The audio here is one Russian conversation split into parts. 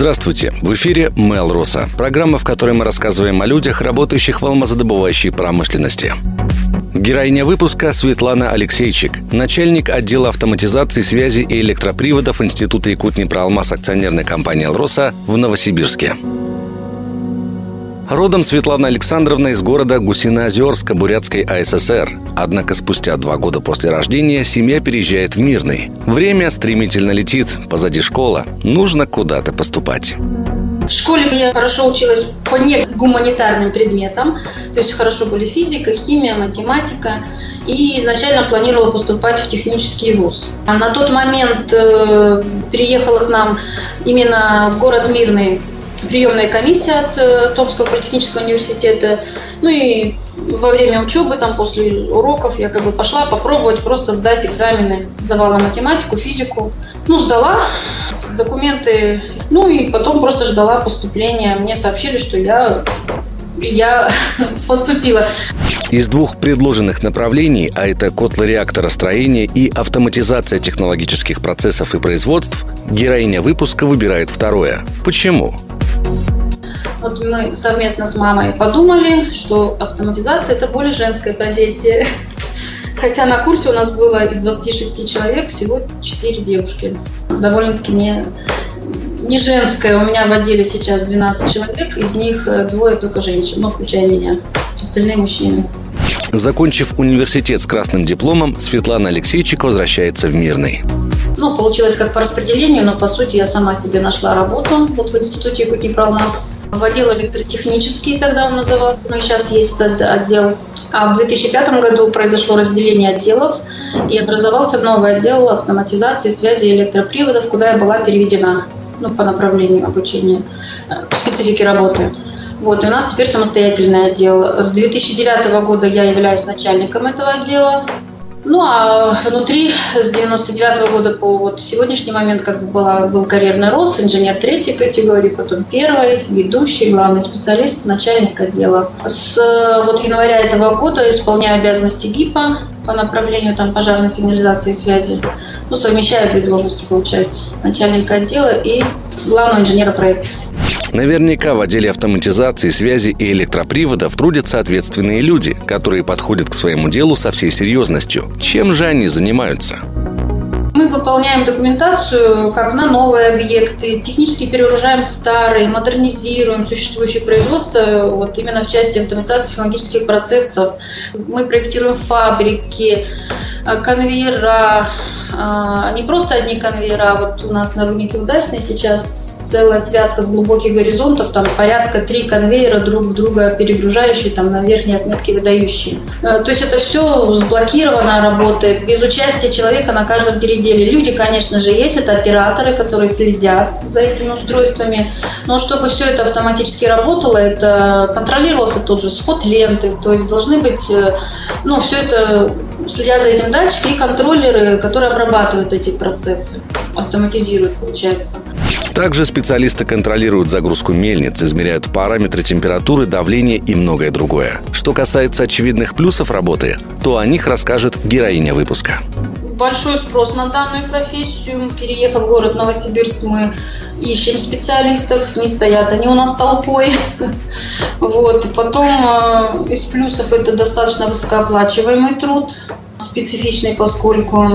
Здравствуйте! В эфире Мел Роса. Программа, в которой мы рассказываем о людях, работающих в алмазодобывающей промышленности. Героиня выпуска Светлана Алексейчик, начальник отдела автоматизации связи и электроприводов Института Якутни про алмаз акционерной компании «Алроса» в Новосибирске. Родом Светлана Александровна из города Гусиноозерска Бурятской АССР. Однако спустя два года после рождения семья переезжает в Мирный. Время стремительно летит, позади школа. Нужно куда-то поступать. В школе я хорошо училась по не гуманитарным предметам, то есть хорошо были физика, химия, математика. И изначально планировала поступать в технический вуз. А на тот момент э, переехала к нам именно в город Мирный приемная комиссия от э, Томского политехнического университета. Ну и во время учебы, там после уроков, я как бы пошла попробовать просто сдать экзамены. Сдавала математику, физику. Ну, сдала документы, ну и потом просто ждала поступления. Мне сообщили, что я я поступила. Из двух предложенных направлений, а это котлореакторостроение и автоматизация технологических процессов и производств, героиня выпуска выбирает второе. Почему? Вот мы совместно с мамой подумали, что автоматизация – это более женская профессия. Хотя на курсе у нас было из 26 человек всего 4 девушки. Довольно-таки не, не женская. У меня в отделе сейчас 12 человек, из них э, двое только женщин, ну, включая меня. Остальные мужчины. Закончив университет с красным дипломом, Светлана Алексейчик возвращается в Мирный. Ну, получилось как по распределению, но по сути я сама себе нашла работу вот в институте Якутии-Пралмаз в электротехнический, тогда он назывался, но сейчас есть этот отдел. А в 2005 году произошло разделение отделов и образовался новый отдел автоматизации связи электроприводов, куда я была переведена ну, по направлению обучения, э, специфике работы. Вот, и у нас теперь самостоятельный отдел. С 2009 года я являюсь начальником этого отдела. Ну а внутри с 99 года по вот сегодняшний момент как бы была, был карьерный рост, инженер третьей категории, потом первой, ведущий, главный специалист, начальник отдела. С вот января этого года исполняю обязанности ГИПа по направлению там, пожарной сигнализации и связи. Ну, совмещаю две должности, получается, начальника отдела и главного инженера проекта. Наверняка в отделе автоматизации, связи и электроприводов трудятся ответственные люди, которые подходят к своему делу со всей серьезностью. Чем же они занимаются? Мы выполняем документацию как на новые объекты, технически перегружаем старые, модернизируем существующее производство вот именно в части автоматизации технологических процессов. Мы проектируем фабрики, конвейера, а, не просто одни конвейера, а вот у нас на руднике удачной сейчас целая связка с глубоких горизонтов, там порядка три конвейера друг в друга перегружающие, там на верхней отметке выдающие. То есть это все сблокировано работает, без участия человека на каждом переделе. Люди, конечно же, есть, это операторы, которые следят за этими устройствами, но чтобы все это автоматически работало, это контролировался тот же сход ленты, то есть должны быть, э, ну, все это следят за этим датчики и контроллеры, которые обрабатывают эти процессы, автоматизируют, получается. Также специалисты контролируют загрузку мельниц, измеряют параметры температуры, давления и многое другое. Что касается очевидных плюсов работы, то о них расскажет героиня выпуска большой спрос на данную профессию. Переехав в город Новосибирск, мы ищем специалистов, не стоят они у нас толпой. Вот. Потом э, из плюсов это достаточно высокооплачиваемый труд, специфичный, поскольку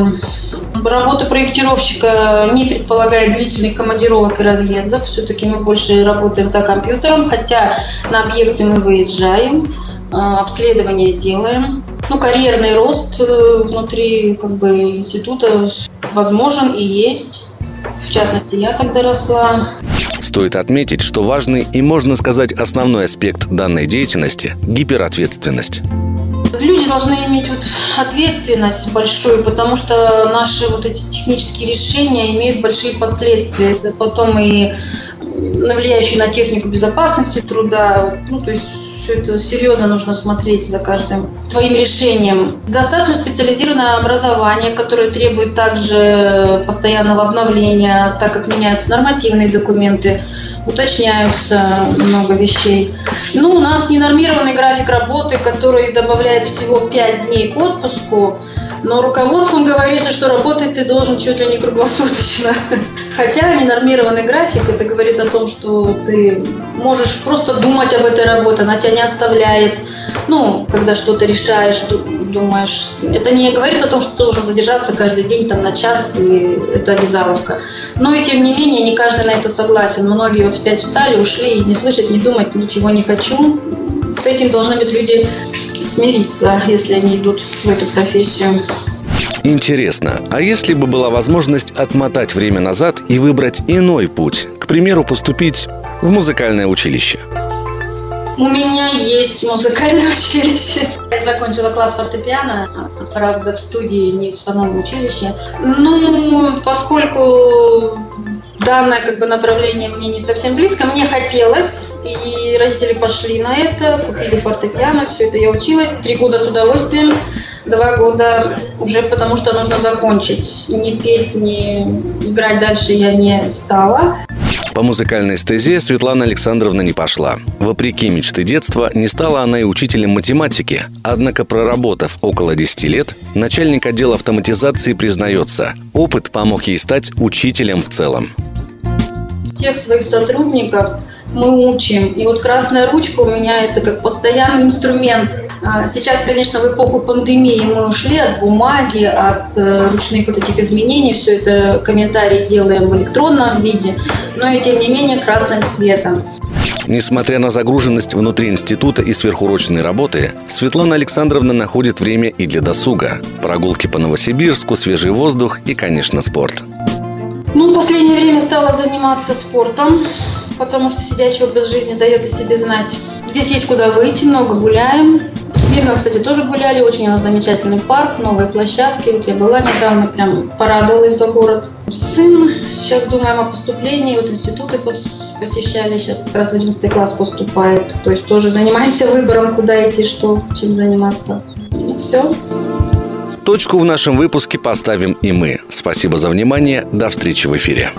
Работа проектировщика не предполагает длительных командировок и разъездов. Все-таки мы больше работаем за компьютером, хотя на объекты мы выезжаем, э, обследование делаем. Ну, карьерный рост э, внутри как бы, института возможен и есть. В частности, я тогда росла. Стоит отметить, что важный и, можно сказать, основной аспект данной деятельности – гиперответственность. Люди должны иметь вот ответственность большую, потому что наши вот эти технические решения имеют большие последствия. Это потом и влияющие на технику безопасности труда. Ну, то есть все это серьезно нужно смотреть за каждым твоим решением. Достаточно специализированное образование, которое требует также постоянного обновления, так как меняются нормативные документы, уточняются много вещей. Ну, у нас ненормированный график работы, который добавляет всего 5 дней к отпуску, но руководством говорится, что работать ты должен чуть ли не круглосуточно. Хотя ненормированный график, это говорит о том, что ты можешь просто думать об этой работе, она тебя не оставляет. Ну, когда что-то решаешь, думаешь. Это не говорит о том, что ты должен задержаться каждый день там на час, и это обязаловка. Но и тем не менее, не каждый на это согласен. Многие вот в пять встали, ушли, и не слышать, не думать, ничего не хочу. С этим должны быть люди смириться, если они идут в эту профессию. Интересно, а если бы была возможность отмотать время назад и выбрать иной путь, к примеру, поступить в музыкальное училище? У меня есть музыкальное училище. Я закончила класс фортепиано, правда, в студии, не в самом училище. Ну, поскольку данное как бы направление мне не совсем близко, мне хотелось, и родители пошли на это, купили фортепиано, все это я училась, три года с удовольствием два года уже потому что нужно закончить. Не петь, не играть дальше я не стала. По музыкальной стезе Светлана Александровна не пошла. Вопреки мечты детства, не стала она и учителем математики. Однако, проработав около 10 лет, начальник отдела автоматизации признается, опыт помог ей стать учителем в целом. Всех своих сотрудников мы учим. И вот красная ручка у меня это как постоянный инструмент. А, сейчас, конечно, в эпоху пандемии мы ушли от бумаги, от э, ручных вот этих изменений. Все это комментарии делаем в электронном виде, но и тем не менее красным цветом. Несмотря на загруженность внутри института и сверхурочной работы, Светлана Александровна находит время и для досуга. Прогулки по Новосибирску, свежий воздух и, конечно, спорт. Ну, в последнее время стала заниматься спортом потому что сидячий образ жизни дает о себе знать. Здесь есть куда выйти, много гуляем. Вильно, кстати, тоже гуляли, очень у нас замечательный парк, новые площадки. Вот я была недавно, прям порадовалась за город. Сын, сейчас думаем о поступлении, вот институты посещали, сейчас как раз в 11 класс поступает. То есть тоже занимаемся выбором, куда идти, что, чем заниматься. Ну, все. Точку в нашем выпуске поставим и мы. Спасибо за внимание. До встречи в эфире.